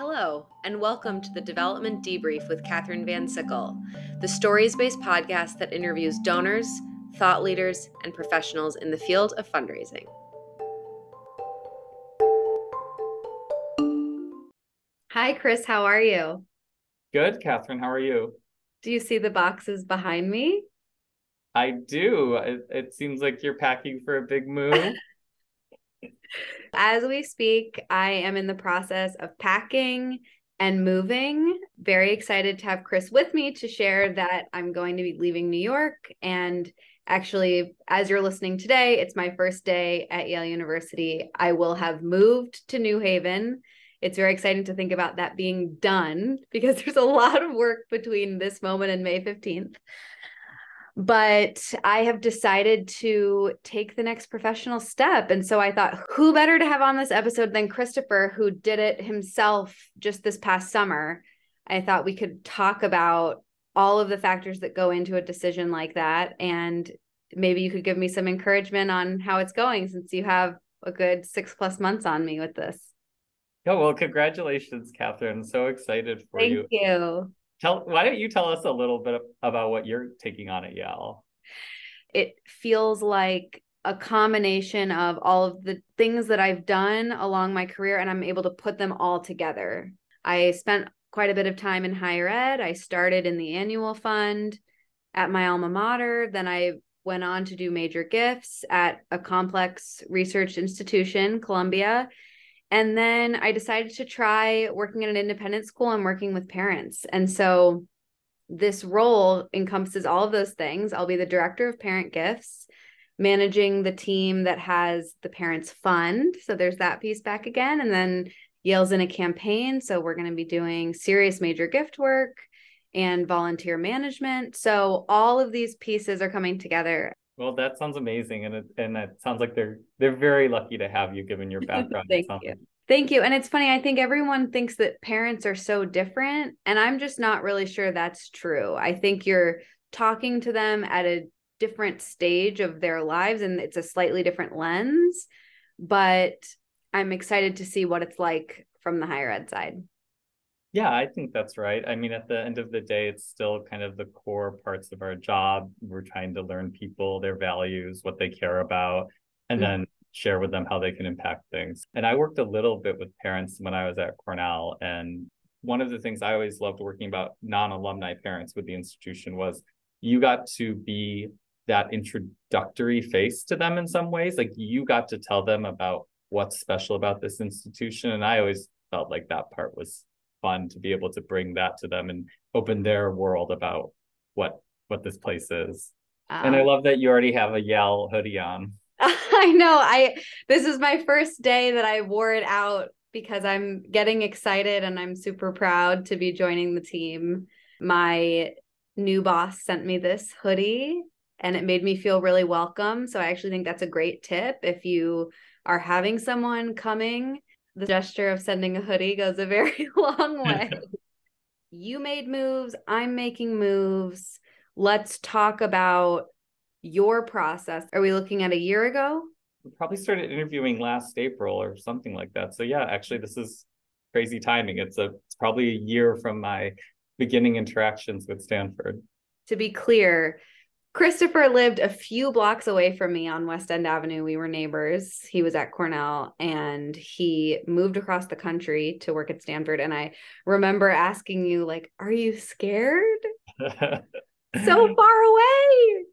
Hello, and welcome to the Development Debrief with Katherine Van Sickle, the stories based podcast that interviews donors, thought leaders, and professionals in the field of fundraising. Hi, Chris. How are you? Good, Katherine. How are you? Do you see the boxes behind me? I do. It, it seems like you're packing for a big move. As we speak, I am in the process of packing and moving. Very excited to have Chris with me to share that I'm going to be leaving New York. And actually, as you're listening today, it's my first day at Yale University. I will have moved to New Haven. It's very exciting to think about that being done because there's a lot of work between this moment and May 15th but I have decided to take the next professional step. And so I thought, who better to have on this episode than Christopher, who did it himself just this past summer? I thought we could talk about all of the factors that go into a decision like that. And maybe you could give me some encouragement on how it's going since you have a good six plus months on me with this. Oh, well, congratulations, Katherine. So excited for Thank you. Thank you. Tell why don't you tell us a little bit about what you're taking on at Yale? It feels like a combination of all of the things that I've done along my career and I'm able to put them all together. I spent quite a bit of time in higher ed. I started in the annual fund at my alma mater, then I went on to do major gifts at a complex research institution, Columbia, and then I decided to try working at an independent school and working with parents. And so this role encompasses all of those things. I'll be the director of parent gifts, managing the team that has the parents fund. So there's that piece back again. And then Yale's in a campaign. So we're going to be doing serious major gift work and volunteer management. So all of these pieces are coming together. Well, that sounds amazing, and it and it sounds like they're they're very lucky to have you, given your background. Thank you. Thank you. And it's funny, I think everyone thinks that parents are so different, and I'm just not really sure that's true. I think you're talking to them at a different stage of their lives, and it's a slightly different lens. But I'm excited to see what it's like from the higher ed side. Yeah, I think that's right. I mean, at the end of the day, it's still kind of the core parts of our job. We're trying to learn people, their values, what they care about, and mm-hmm. then share with them how they can impact things. And I worked a little bit with parents when I was at Cornell. And one of the things I always loved working about non alumni parents with the institution was you got to be that introductory face to them in some ways. Like you got to tell them about what's special about this institution. And I always felt like that part was fun to be able to bring that to them and open their world about what what this place is. Um, and I um, love that you already have a Yale hoodie on. I know. I this is my first day that I wore it out because I'm getting excited and I'm super proud to be joining the team. My new boss sent me this hoodie and it made me feel really welcome. So I actually think that's a great tip if you are having someone coming the gesture of sending a hoodie goes a very long way. you made moves, I'm making moves. Let's talk about your process. Are we looking at a year ago? We probably started interviewing last April or something like that. So yeah, actually this is crazy timing. It's a it's probably a year from my beginning interactions with Stanford. To be clear, Christopher lived a few blocks away from me on West End Avenue. We were neighbors. He was at Cornell and he moved across the country to work at Stanford. And I remember asking you, like, are you scared? so far away.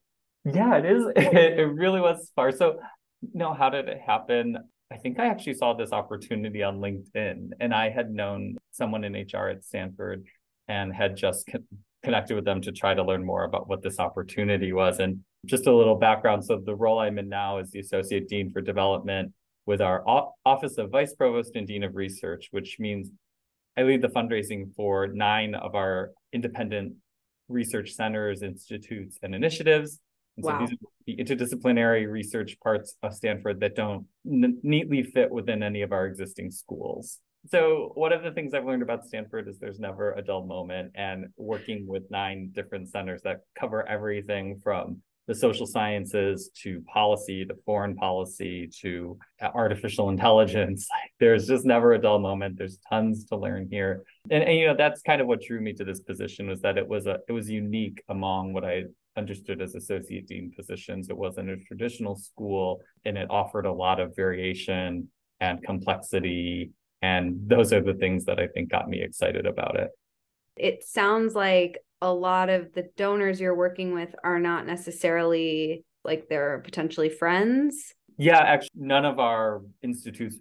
Yeah, it is. It, really was far. So, you know, how did it happen? I think I actually saw this opportunity on LinkedIn and I had known someone in HR at Stanford and had just connected with them to try to learn more about what this opportunity was. And just a little background. So the role I'm in now is the Associate Dean for Development with our Office of Vice Provost and Dean of Research, which means I lead the fundraising for nine of our independent research centers, institutes, and initiatives. And wow. so these are the interdisciplinary research parts of Stanford that don't n- neatly fit within any of our existing schools so one of the things I've learned about Stanford is there's never a dull moment and working with nine different centers that cover everything from the social sciences to policy to foreign policy to artificial intelligence. Like, there's just never a dull moment. There's tons to learn here. And, and you know, that's kind of what drew me to this position was that it was a it was unique among what I understood as associate dean positions. It wasn't a traditional school and it offered a lot of variation and complexity. And those are the things that I think got me excited about it. It sounds like a lot of the donors you're working with are not necessarily like they're potentially friends. Yeah, actually, none of our institutes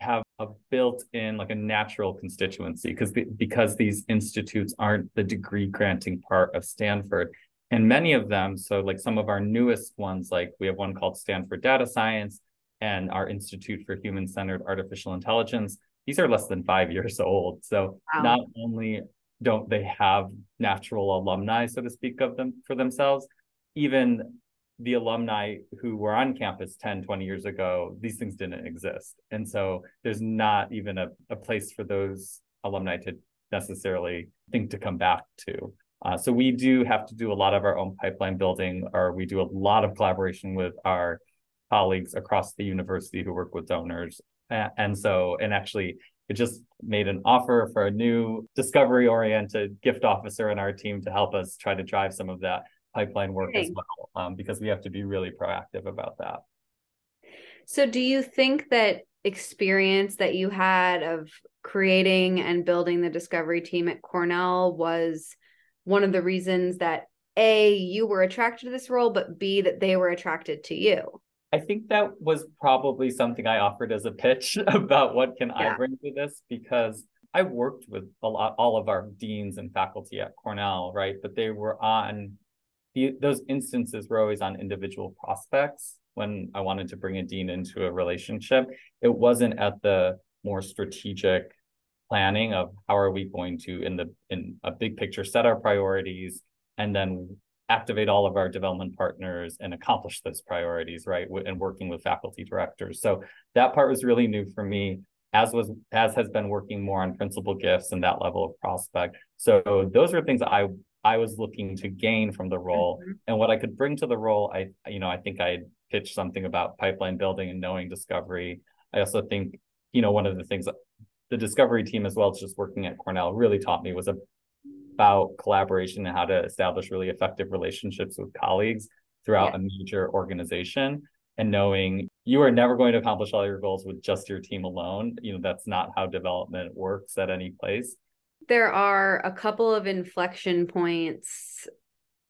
have a built-in like a natural constituency because the, because these institutes aren't the degree granting part of Stanford and many of them so like some of our newest ones like we have one called Stanford Data Science and our Institute for Human Centered Artificial Intelligence these are less than 5 years old so wow. not only don't they have natural alumni, so to speak, of them for themselves? Even the alumni who were on campus 10, 20 years ago, these things didn't exist. And so there's not even a, a place for those alumni to necessarily think to come back to. Uh, so we do have to do a lot of our own pipeline building, or we do a lot of collaboration with our colleagues across the university who work with donors. And so, and actually, it just made an offer for a new discovery oriented gift officer in our team to help us try to drive some of that pipeline work okay. as well um, because we have to be really proactive about that so do you think that experience that you had of creating and building the discovery team at cornell was one of the reasons that a you were attracted to this role but b that they were attracted to you I think that was probably something I offered as a pitch about what can yeah. I bring to this because I worked with a lot all of our deans and faculty at Cornell, right? But they were on the, those instances were always on individual prospects when I wanted to bring a dean into a relationship. It wasn't at the more strategic planning of how are we going to in the in a big picture set our priorities and then activate all of our development partners and accomplish those priorities, right? And working with faculty directors. So that part was really new for me, as was as has been working more on principal gifts and that level of prospect. So those are things I I was looking to gain from the role. Mm-hmm. And what I could bring to the role, I you know, I think I pitched something about pipeline building and knowing discovery. I also think, you know, one of the things the discovery team as well as just working at Cornell really taught me was a about collaboration and how to establish really effective relationships with colleagues throughout yeah. a major organization and knowing you are never going to accomplish all your goals with just your team alone. You know that's not how development works at any place. There are a couple of inflection points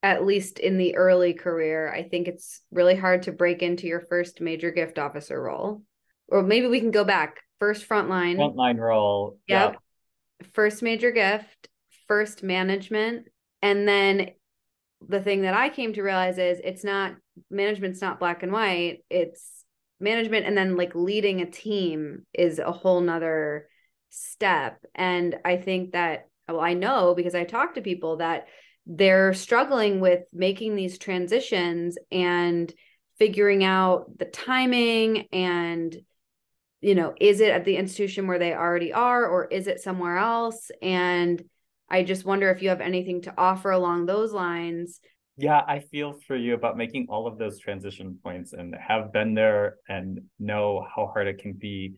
at least in the early career. I think it's really hard to break into your first major gift officer role. Or maybe we can go back. First frontline. Frontline role. Yep. Yeah. first major gift first management. And then the thing that i came to realize is it's not management's not black and white. It's management and then like leading a team is a whole nother step. And i think that well i know because i talk to people that they're struggling with making these transitions and figuring out the timing and you know is it at the institution where they already are or is it somewhere else? And I just wonder if you have anything to offer along those lines. Yeah, I feel for you about making all of those transition points and have been there and know how hard it can be.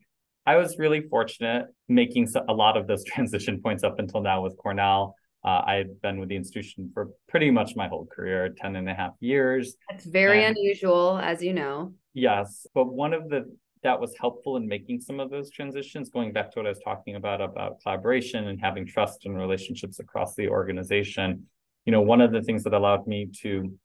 I was really fortunate making a lot of those transition points up until now with Cornell. Uh, I had been with the institution for pretty much my whole career, 10 and a half years. That's very and, unusual, as you know. Yes. But one of the that was helpful in making some of those transitions going back to what i was talking about about collaboration and having trust and relationships across the organization. You know one of the things that allowed me to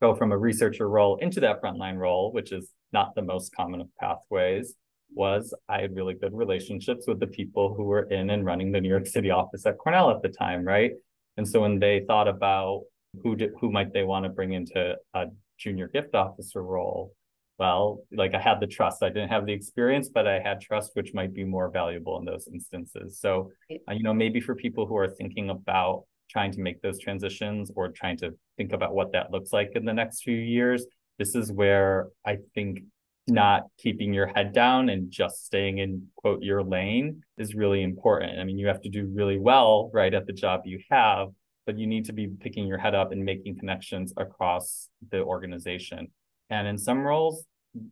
go from a researcher role into that frontline role which is not the most common of pathways was i had really good relationships with the people who were in and running the new york city office at cornell at the time right? And so when they thought about who did who might they want to bring into a junior gift officer role well, like I had the trust. I didn't have the experience, but I had trust, which might be more valuable in those instances. So, uh, you know, maybe for people who are thinking about trying to make those transitions or trying to think about what that looks like in the next few years, this is where I think not keeping your head down and just staying in quote your lane is really important. I mean, you have to do really well right at the job you have, but you need to be picking your head up and making connections across the organization. And in some roles,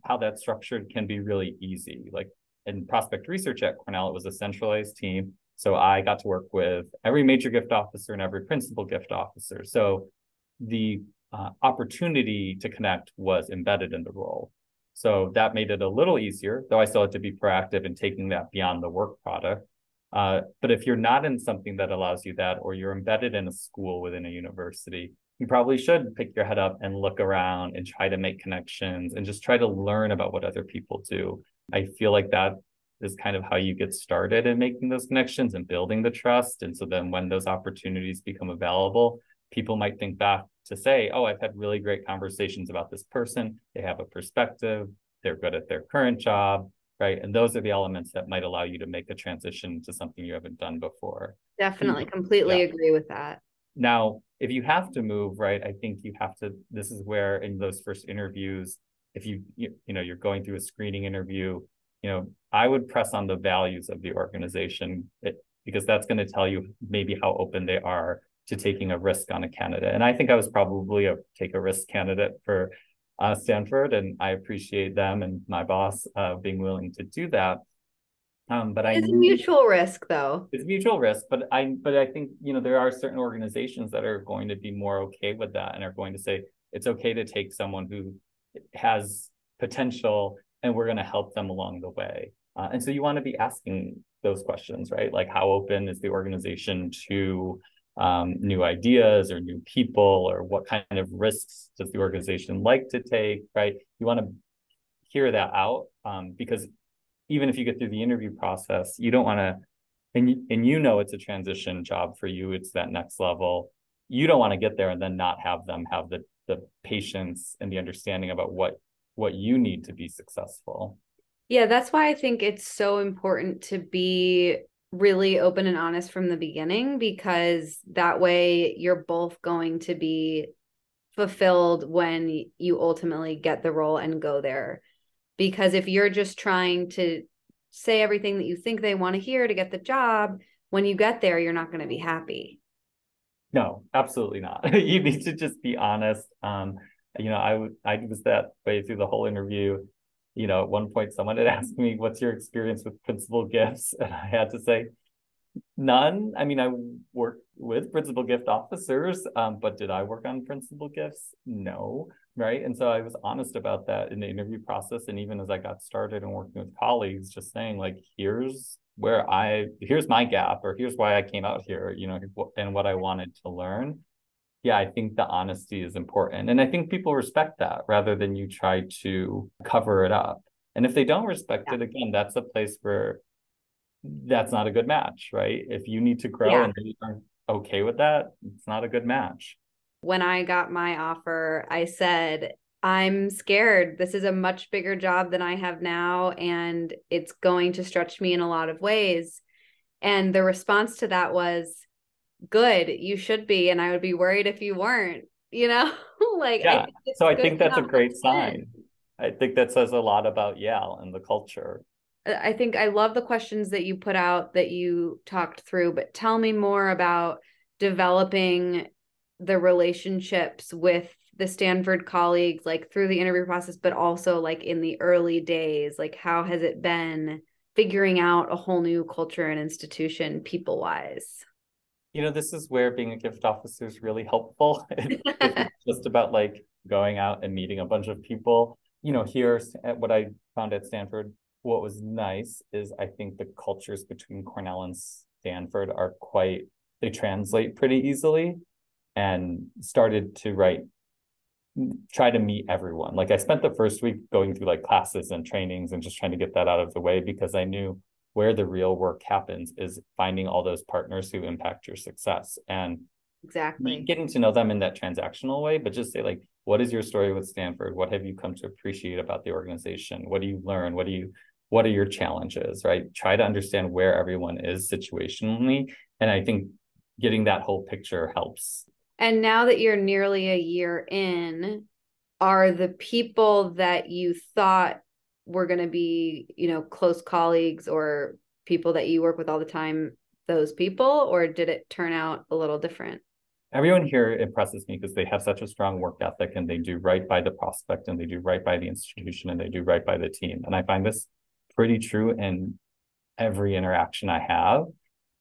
how that's structured can be really easy. Like in prospect research at Cornell, it was a centralized team. So I got to work with every major gift officer and every principal gift officer. So the uh, opportunity to connect was embedded in the role. So that made it a little easier, though I still had to be proactive in taking that beyond the work product. Uh, but if you're not in something that allows you that, or you're embedded in a school within a university, you probably should pick your head up and look around and try to make connections and just try to learn about what other people do. I feel like that is kind of how you get started in making those connections and building the trust. And so then when those opportunities become available, people might think back to say, oh, I've had really great conversations about this person. They have a perspective, they're good at their current job, right? And those are the elements that might allow you to make a transition to something you haven't done before. Definitely, completely yeah. agree with that. Now, if you have to move, right, I think you have to, this is where in those first interviews, if you, you, you know, you're going through a screening interview, you know, I would press on the values of the organization it, because that's going to tell you maybe how open they are to taking a risk on a candidate. And I think I was probably a take a risk candidate for uh, Stanford, and I appreciate them and my boss uh, being willing to do that. Um, but it's I, a mutual risk, though. It's mutual risk, but I but I think you know there are certain organizations that are going to be more okay with that and are going to say it's okay to take someone who has potential and we're going to help them along the way. Uh, and so you want to be asking those questions, right? Like how open is the organization to um, new ideas or new people or what kind of risks does the organization like to take right you want to hear that out um, because even if you get through the interview process you don't want to and and you know it's a transition job for you it's that next level you don't want to get there and then not have them have the the patience and the understanding about what what you need to be successful yeah that's why i think it's so important to be really open and honest from the beginning because that way you're both going to be fulfilled when you ultimately get the role and go there. Because if you're just trying to say everything that you think they want to hear to get the job, when you get there, you're not going to be happy. No, absolutely not. you need to just be honest. Um, you know, I I was that way through the whole interview you know, at one point someone had asked me, what's your experience with principal gifts? And I had to say, none. I mean, I work with principal gift officers, um, but did I work on principal gifts? No. Right. And so I was honest about that in the interview process. And even as I got started and working with colleagues, just saying, like, here's where I, here's my gap, or here's why I came out here, you know, and what I wanted to learn yeah, I think the honesty is important. And I think people respect that rather than you try to cover it up. And if they don't respect yeah. it, again, that's a place where that's not a good match, right? If you need to grow yeah. and they aren't okay with that, it's not a good match. When I got my offer, I said, I'm scared. This is a much bigger job than I have now, and it's going to stretch me in a lot of ways. And the response to that was, good you should be and i would be worried if you weren't you know like yeah I so i think that's a great sign i think that says a lot about yale and the culture Uh, i think i love the questions that you put out that you talked through but tell me more about developing the relationships with the stanford colleagues like through the interview process but also like in the early days like how has it been figuring out a whole new culture and institution people wise you know, this is where being a gift officer is really helpful. it's just about like going out and meeting a bunch of people. You know, here at what I found at Stanford, what was nice is I think the cultures between Cornell and Stanford are quite, they translate pretty easily and started to write try to meet everyone. Like I spent the first week going through like classes and trainings and just trying to get that out of the way because I knew where the real work happens is finding all those partners who impact your success. And exactly. getting to know them in that transactional way but just say like what is your story with stanford? What have you come to appreciate about the organization? What do you learn? What do you what are your challenges right try to understand where everyone is situationally and i think getting that whole picture helps and now that you're nearly a year in are the people that you thought were going to be, you know, close colleagues or people that you work with all the time, those people, or did it turn out a little different? everyone here impresses me because they have such a strong work ethic and they do right by the prospect and they do right by the institution and they do right by the team. And I find this pretty true in every interaction I have.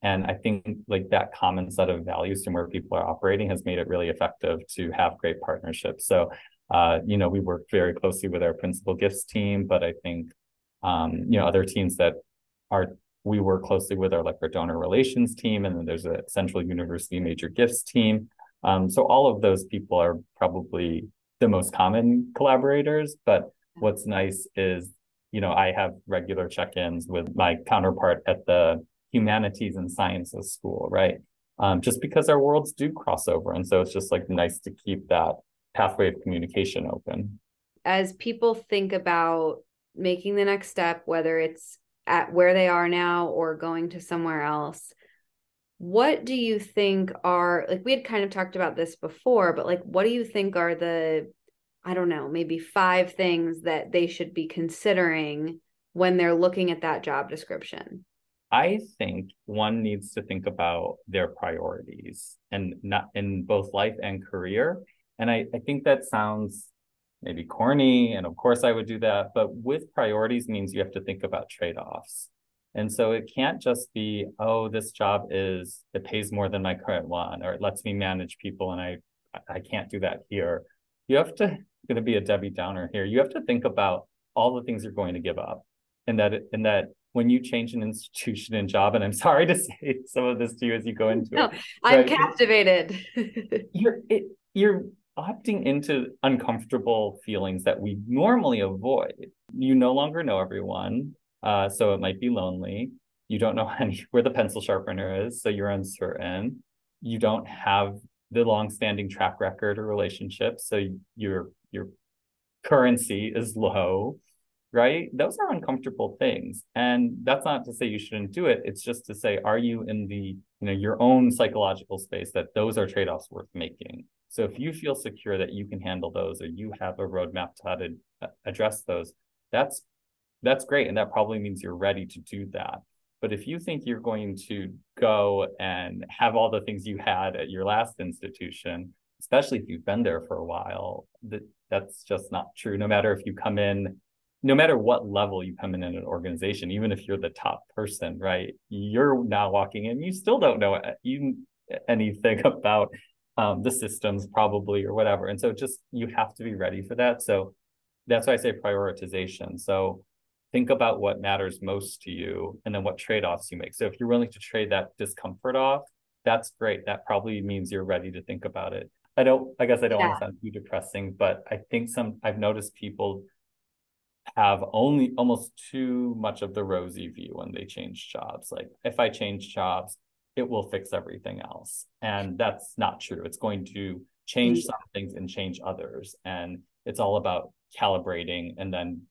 And I think like that common set of values and where people are operating has made it really effective to have great partnerships. So, uh, you know, we work very closely with our principal gifts team, but I think, um, you know, other teams that are we work closely with our like our donor relations team, and then there's a central university major gifts team. Um, so all of those people are probably the most common collaborators. But what's nice is, you know, I have regular check-ins with my counterpart at the humanities and sciences school, right? Um, just because our worlds do cross over. And so it's just like nice to keep that pathway of communication open. As people think about making the next step, whether it's at where they are now or going to somewhere else what do you think are like we had kind of talked about this before but like what do you think are the i don't know maybe five things that they should be considering when they're looking at that job description i think one needs to think about their priorities and not in both life and career and i, I think that sounds maybe corny. And of course, I would do that. But with priorities means you have to think about trade offs. And so it can't just be, oh, this job is, it pays more than my current one, or it lets me manage people and I, I can't do that here. You have to, going to be a Debbie Downer here. You have to think about all the things you're going to give up. And that, and that when you change an institution and job, and I'm sorry to say some of this to you as you go into no, it. I'm captivated. you're, it, you're opting into uncomfortable feelings that we normally avoid. You no longer know everyone, uh, so it might be lonely. You don't know any, where the pencil sharpener is, so you're uncertain. You don't have the long-standing track record or relationship, so your your currency is low, right? Those are uncomfortable things, and that's not to say you shouldn't do it. It's just to say, are you in the you know your own psychological space that those are trade-offs worth making? So if you feel secure that you can handle those or you have a roadmap to how to uh, address those, that's that's great. And that probably means you're ready to do that. But if you think you're going to go and have all the things you had at your last institution, especially if you've been there for a while, that that's just not true. No matter if you come in, no matter what level you come in in an organization, even if you're the top person, right? You're now walking in, you still don't know you anything about um, the systems probably or whatever. And so just you have to be ready for that. So that's why I say prioritization. So think about what matters most to you and then what trade-offs you make. So if you're willing to trade that discomfort off, that's great. That probably means you're ready to think about it. I don't I guess I don't yeah. want to sound too depressing, but I think some I've noticed people have only almost too much of the rosy view when they change jobs. Like if I change jobs, it will fix everything else. And that's not true. It's going to change some things and change others. And it's all about calibrating and then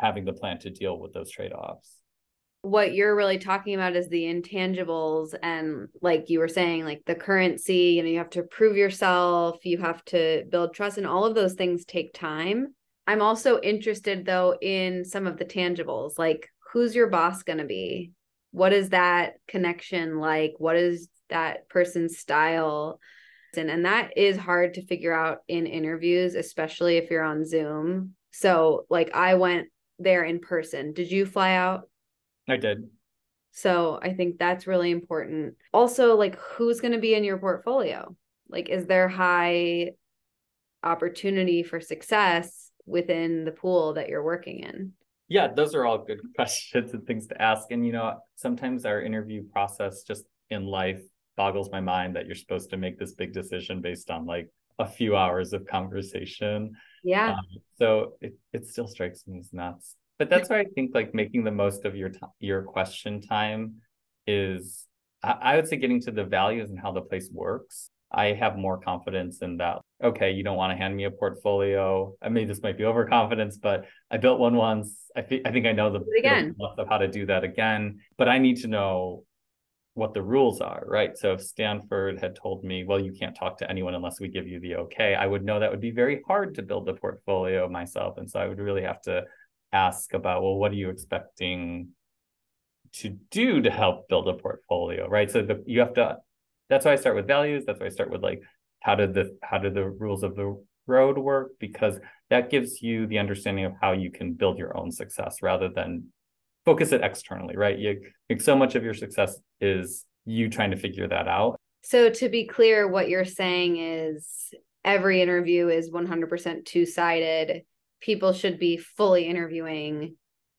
having the plan to deal with those trade offs. What you're really talking about is the intangibles. And like you were saying, like the currency, you know, you have to prove yourself, you have to build trust, and all of those things take time. I'm also interested though in some of the tangibles, like who's your boss going to be? what is that connection like what is that person's style and and that is hard to figure out in interviews especially if you're on zoom so like i went there in person. Did you fly out? I did. So i think that's really important. Also like who's going to be in your portfolio? Like is there high opportunity for success within the pool that you're working in? Yeah, those are all good questions and things to ask. And, you know, sometimes our interview process just in life boggles my mind that you're supposed to make this big decision based on like a few hours of conversation. Yeah. Um, so it, it still strikes me as nuts. But that's why I think like making the most of your t- your question time is I, I would say getting to the values and how the place works I have more confidence in that. Okay, you don't want to hand me a portfolio. I mean, this might be overconfidence, but I built one once. I, th- I think I know the again of how to do that again. But I need to know what the rules are, right? So if Stanford had told me, well, you can't talk to anyone unless we give you the okay, I would know that would be very hard to build a portfolio myself. And so I would really have to ask about, well, what are you expecting to do to help build a portfolio, right? So the, you have to that's why I start with values. That's why I start with like how did the how did the rules of the road work because that gives you the understanding of how you can build your own success rather than focus it externally right? You like so much of your success is you trying to figure that out. So to be clear what you're saying is every interview is 100% two-sided. People should be fully interviewing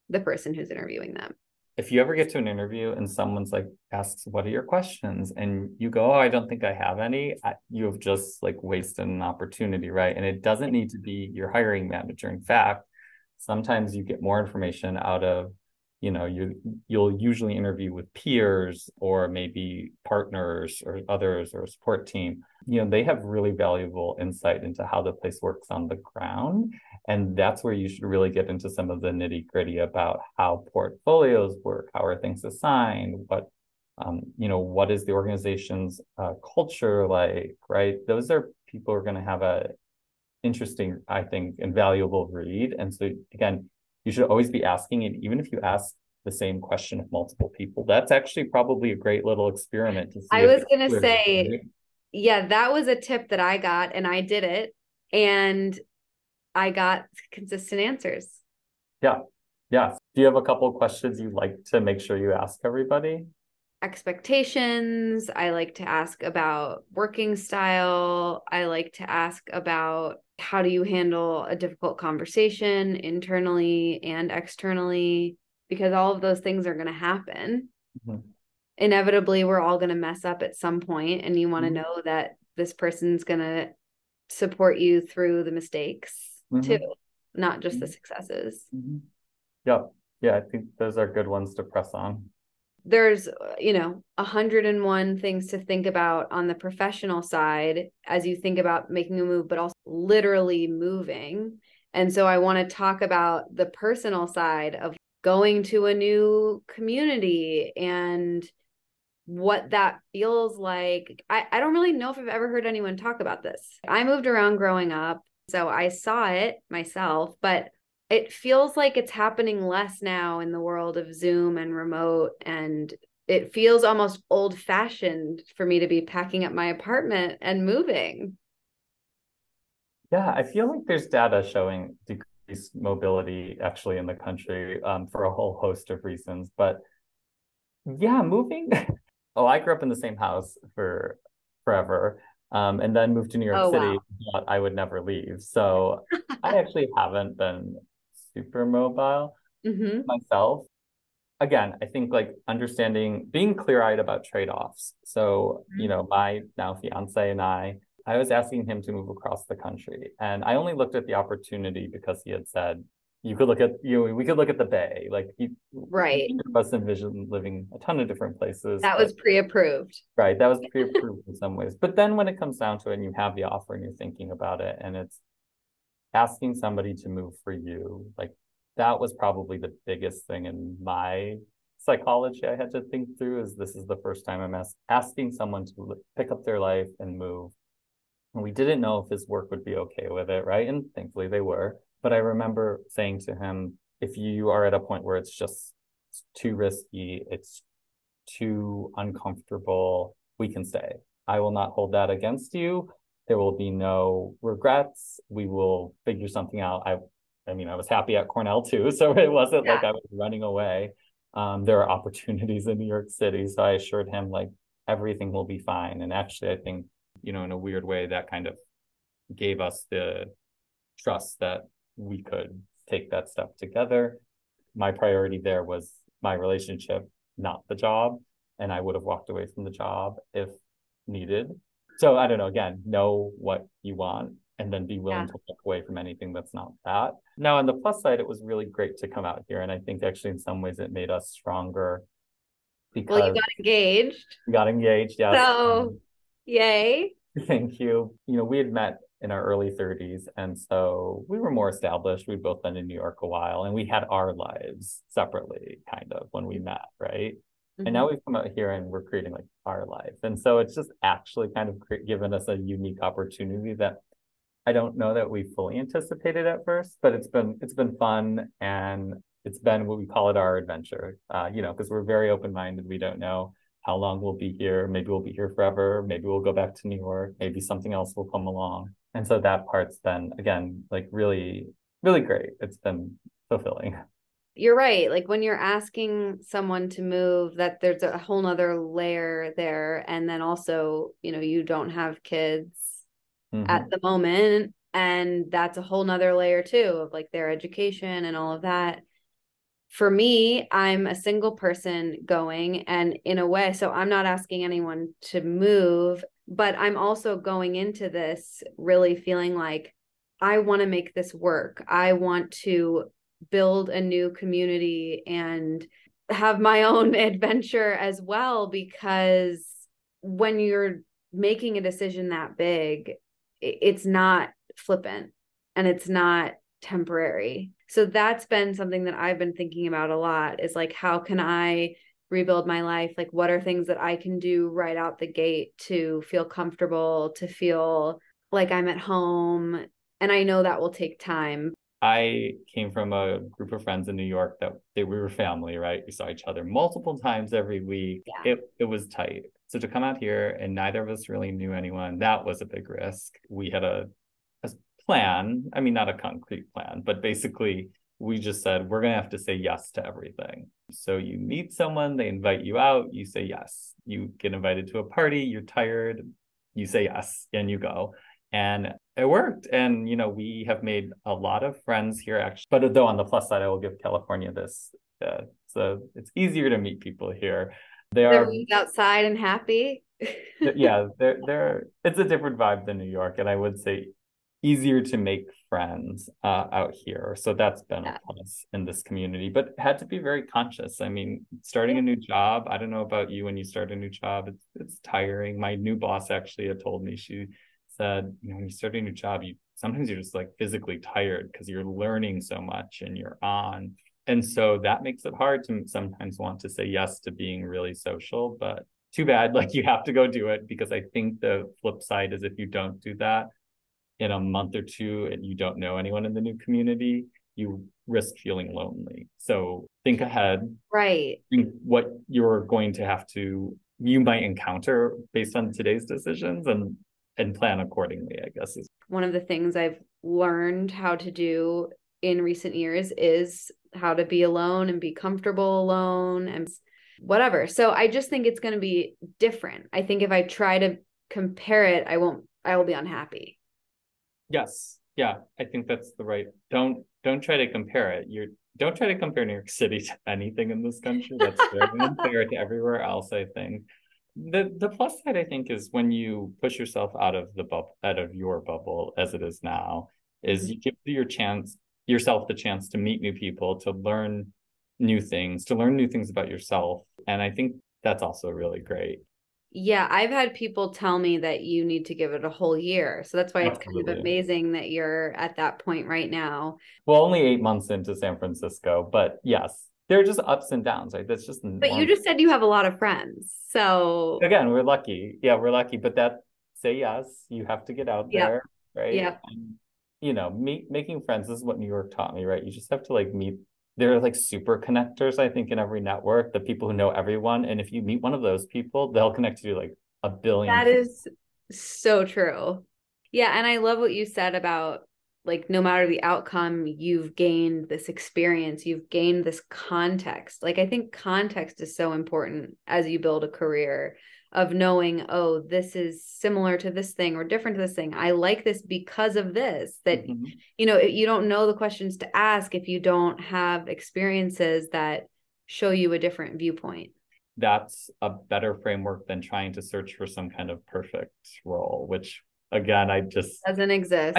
the person who's interviewing them. If you ever get to an interview and someone's like asks what are your questions? and you go oh i don't think i have any you have just like wasted an opportunity right? And it doesn't need to be your hiring manager. In fact sometimes you get more information out of you know you you'll usually interview with peers or maybe partners or others or a support team. You know they have really valuable insight into how the place works on the ground. And that's where you should really get into some of the nitty gritty about how portfolios work how are things assigned what um, you know what is the organization's uh, culture like right? Those are people who are going to have a interesting i think and valuable read. And so again you should always be asking and even if you ask the same question of multiple people that's actually probably a great little experiment to see i was going to say yeah that was a tip that i got and i did it and i got consistent answers. Yeah yeah. Do you have a couple of questions you'd like to make sure you ask everybody? Expectations. I like to ask about working style. I like to ask about how do you handle a difficult conversation internally and externally because all of those things are going to happen mm-hmm. inevitably we're all going to mess up at some point and you want to mm-hmm. know that this person's going to support you through the mistakes mm-hmm. too not just the mm-hmm. successes mm-hmm. yeah yeah i think those are good ones to press on there's you know 101 things to think about on the professional side as you think about making a move but also literally moving. And so i want to talk about the personal side of going to a new community and what that feels like. I, I don't really know if i've ever heard anyone talk about this. I moved around growing up so i saw it myself but it feels like it's happening less now in the world of Zoom and remote. And it feels almost old fashioned for me to be packing up my apartment and moving. Yeah, I feel like there's data showing decreased mobility actually in the country um, for a whole host of reasons. But yeah, moving. oh, I grew up in the same house for forever. Um, and then moved to New York oh, City, wow. I would never leave. So I actually haven't been super mobile mm-hmm. myself. Again, I think like understanding, being clear eyed about trade offs. So, mm-hmm. you know, my now fiance and I, I was asking him to move across the country. And I only looked at the opportunity because he had said, you could look at you know, we could look at the bay like he, right must envision living a ton of different places that but, was pre-approved right that was pre-approved in some ways but then when it comes down to it and you have the offer and you're thinking about it and it's asking somebody to move for you, like that was probably the biggest thing in my psychology I had to think through is this is the first time I'm as- asking someone to pick up their life and move. And we didn't know if his work would be okay with it, right? And thankfully they were. But I remember saying to him, if you are at a point where it's just too risky, it's too uncomfortable, we can stay. I will not hold that against you. There will be no regrets. We will figure something out. I I mean, I was happy at Cornell too, so it wasn't yeah. like I was running away. Um, there are opportunities in New York City, so I assured him like everything will be fine. And actually, I think you know, in a weird way, that kind of gave us the trust that we could take that step together. My priority there was my relationship, not the job, and I would have walked away from the job if needed. So I don't know, again, know what you want and then be willing yeah. to walk away from anything that's not that. Now, on the plus side, it was really great to come out here. And I think actually, in some ways, it made us stronger. Because well, you got engaged. Got engaged, yeah. So, um, yay. Thank you. You know, we had met in our early 30s. And so we were more established. We'd both been in New York a while and we had our lives separately, kind of, when we met, right? Mm-hmm. And now mm-hmm. we've come out here and we're creating like our life. And so it's just actually kind of cre- given us a unique opportunity that I don't know that we fully anticipated at first, but it's been it's been fun and it's been what we call it our adventure. Uh, you know, because we're very open minded. We don't know how long we'll be here. Maybe we'll be here forever. Maybe we'll go back to New York. Maybe something else will come along. And so that part's been, again, like really, really great. It's been fulfilling. You're right. Like when you're asking someone to move, that there's a whole nother layer there. And then also, you know, you don't have kids mm-hmm. at the moment. And that's a whole nother layer too of like their education and all of that for me, I'm a single person going, and in a way, so I'm not asking anyone to move, but I'm also going into this really feeling like I want to make this work. I want to build a new community and have my own adventure as well, because when you're making a decision that big, it's not flippant and it's not temporary so that's been something that I've been thinking about a lot is like, how can I rebuild my life? Like, what are things that I can do right out the gate to feel comfortable, to feel like I'm at home? And I know that will take time. I came from a group of friends in New York that they, we were family, right? We saw each other multiple times every week. Yeah. It it was tight. So to come out here and neither of us really knew anyone, that was a big risk. We had a plan. I mean, not a concrete plan, but basically, we just said we're going to have to say yes to everything. So you meet someone, they invite you out, you say yes. You get invited to a party, you're tired, you say yes, and you go. And it worked. And, you know, we have made a lot of friends here, actually. But though on the plus side, I will give California this. Uh, so it's easier to meet people here. They are outside and happy. yeah, they're they're it's a different vibe than New York. And I would say easier to make friends uh, out here. So that's been yeah. a plus in this community, but had to be very conscious. I mean, starting a new job, I don't know about you when you start a new job, it's, it's tiring. My new boss actually had told me, she said, you know, when you start a new job, you sometimes you're just like physically tired because you're learning so much and you're on. And so that makes it hard to sometimes want to say yes to being really social, but too bad. Like you have to go do it because I think the flip side is if you don't do that, in a month or two and you don't know anyone in the new community, you risk feeling lonely. So think ahead. Right. Think what you're going to have to you might encounter based on today's decisions and and plan accordingly, I guess is one of the things I've learned how to do in recent years is how to be alone and be comfortable alone and whatever. So I just think it's going to be different. I think if I try to compare it, I won't I will be unhappy. Yes. Yeah. I think that's the right. Don't don't try to compare it. You're don't try to compare New York City to anything in this country. That's very unfair to everywhere else, I think. The the plus side I think is when you push yourself out of the bubble out of your bubble as it is now, is mm-hmm. you give your chance yourself the chance to meet new people, to learn new things, to learn new things about yourself. And I think that's also really great. Yeah, I've had people tell me that you need to give it a whole year. So that's why it's kind of amazing that you're at that point right now. Well, only eight months into San Francisco, but yes, there are just ups and downs, right? That's just. But you just said you have a lot of friends. So again, we're lucky. Yeah, we're lucky. But that say yes, you have to get out there, right? Yeah. You know, meet making friends this is what New York taught me, right? You just have to like meet there are like super connectors, I think, in every network, the people who know everyone. And if you meet one of those people, they'll connect you to like a billion. That people. is so true. Yeah. And I love what you said about like no matter the outcome, you've gained this experience, you've gained this context. Like I think context is so important as you build a career of knowing, oh, this is similar to this thing or different to this thing. I like this because of this. That, mm-hmm. you know, you don't know the questions to ask if you don't have experiences that show you a different viewpoint. That's a better framework than trying to search for some kind of perfect role, which again, I just doesn't exist.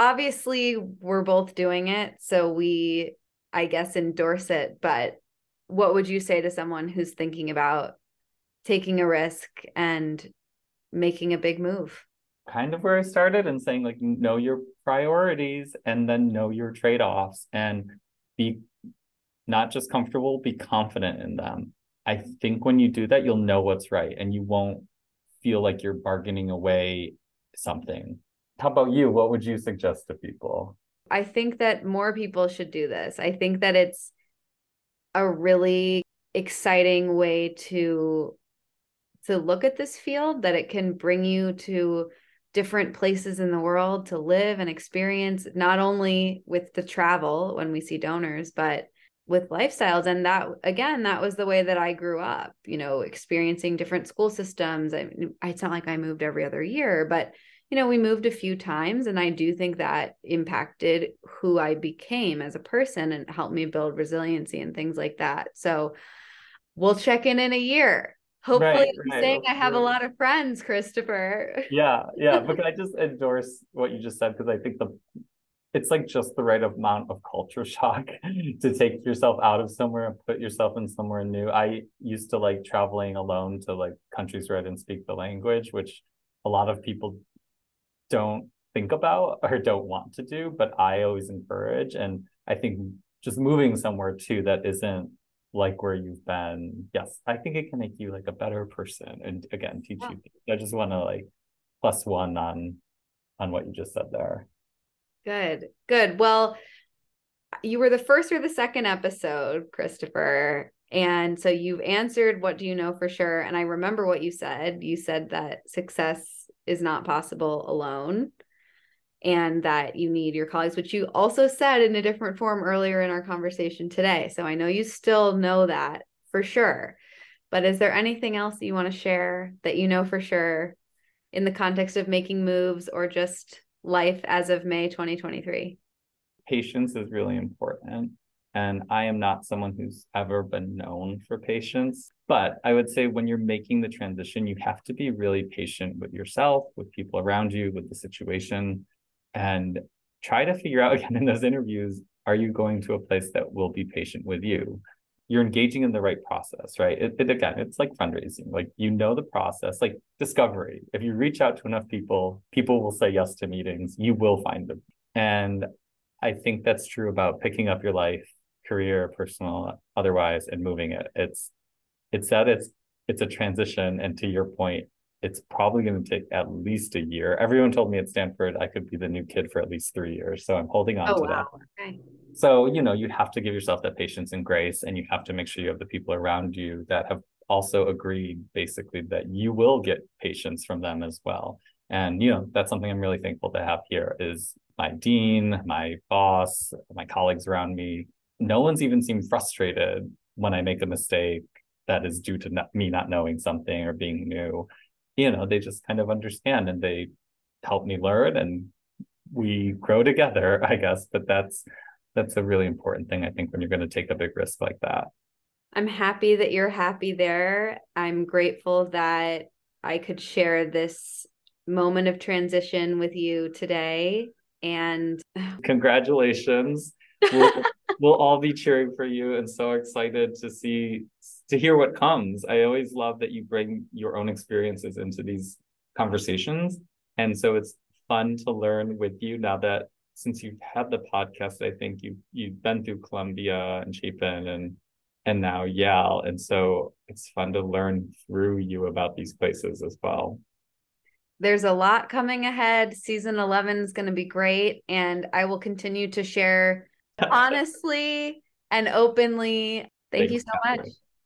Obviously, we're both doing it. So we, I guess, endorse it. But what would you say to someone who's thinking about taking a risk and making a big move kind of where i started and saying like know your priorities and then know your trade-offs and be not just comfortable be confident in them i think when you do that you'll know what's right and you won't feel like you're bargaining away something how about you? What would you suggest to people? I think that more people should do this. I think that it's a really exciting way to to look at this field that it can bring you to different places in the world to live and experience not only with the travel when we see donors but with lifestyles. And that again that was the way that i grew up you know experiencing different school systems. I, it's not like i moved every other year but you know we moved a few times and i do think that impacted who i became as a person and helped me build resiliency and things like that. So we'll check in in a year. Hopefully right, i'm right, saying i have a lot of friends christopher. Yeah yeah but can i just endorse what you just said? Because i think the it's like just the right amount of culture shock to take yourself out of somewhere and put yourself in somewhere new. I used to like traveling alone to like countries where I didn't speak the language, which a lot of people don't think about or don't want to do, but I always encourage. And I think just moving somewhere too that isn't like where you've been, yes, I think it can make you like a better person and again teach yeah. you. I just want to like plus one on on what you just said there. Good, good. Well, you were the first or the second episode, Christopher. And so you've answered what do you know for sure? And I remember what you said. You said that success is not possible alone and that you need your colleagues, which you also said in a different form earlier in our conversation today. So I know you still know that for sure. But is there anything else that you want to share that you know for sure in the context of making moves or just life as of May 2023? Patience is really important. And I am not someone who's ever been known for patience. But I would say when you're making the transition, you have to be really patient with yourself, with people around you, with the situation, and try to figure out again in those interviews are you going to a place that will be patient with you? you're engaging in the right process, right? It, it, again, it's like fundraising. Like you know the process, like discovery. If you reach out to enough people, people will say yes to meetings. You will find them, and I think that's true about picking up your life, career, personal, otherwise, and moving it. It's it's that it's it's a transition, and to your point, it's probably going to take at least a year. Everyone told me at Stanford I could be the new kid for at least three years, so I'm holding on oh, to wow. that. Okay so you know you have to give yourself that patience and grace and you have to make sure you have the people around you that have also agreed basically that you will get patience from them as well and you know that's something i'm really thankful to have here is my dean my boss my colleagues around me no one's even seemed frustrated when i make a mistake that is due to not, me not knowing something or being new. You know they just kind of understand and they help me learn and we grow together i guess but that's that's a really important thing i think when you're going to take a big risk like that. I'm happy that you're happy there. I'm grateful that i could share this moment of transition with you today and congratulations. We'll, we'll all be cheering for you and so excited to see to hear what comes i always love that you bring your own experiences into these conversations and so it's fun to learn with you now that since you've had the podcast, I think you've you've been through Columbia and Chapin and and now Yale. And so it's fun to learn through you about these places as well. There's a lot coming ahead. Season 11 is going to be great. And I will continue to share honestly and openly. Thank you so much.